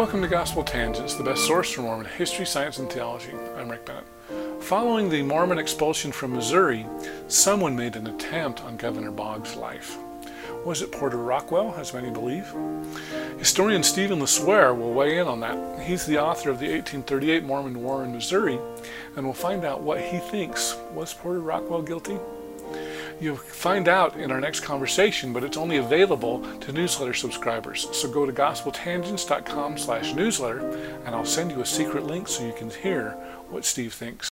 Welcome to Gospel Tangents, the best source for Mormon history, science, and theology. I'm Rick Bennett. Following the Mormon expulsion from Missouri, someone made an attempt on Governor Boggs' life. Was it Porter Rockwell, as many believe? Historian Stephen LeSueur will weigh in on that. He's the author of the 1838 Mormon War in Missouri, and we'll find out what he thinks. Was Porter Rockwell guilty? You'll find out in our next conversation, but it's only available to newsletter subscribers. So go to gospeltangents.com slash newsletter, and I'll send you a secret link so you can hear what Steve thinks.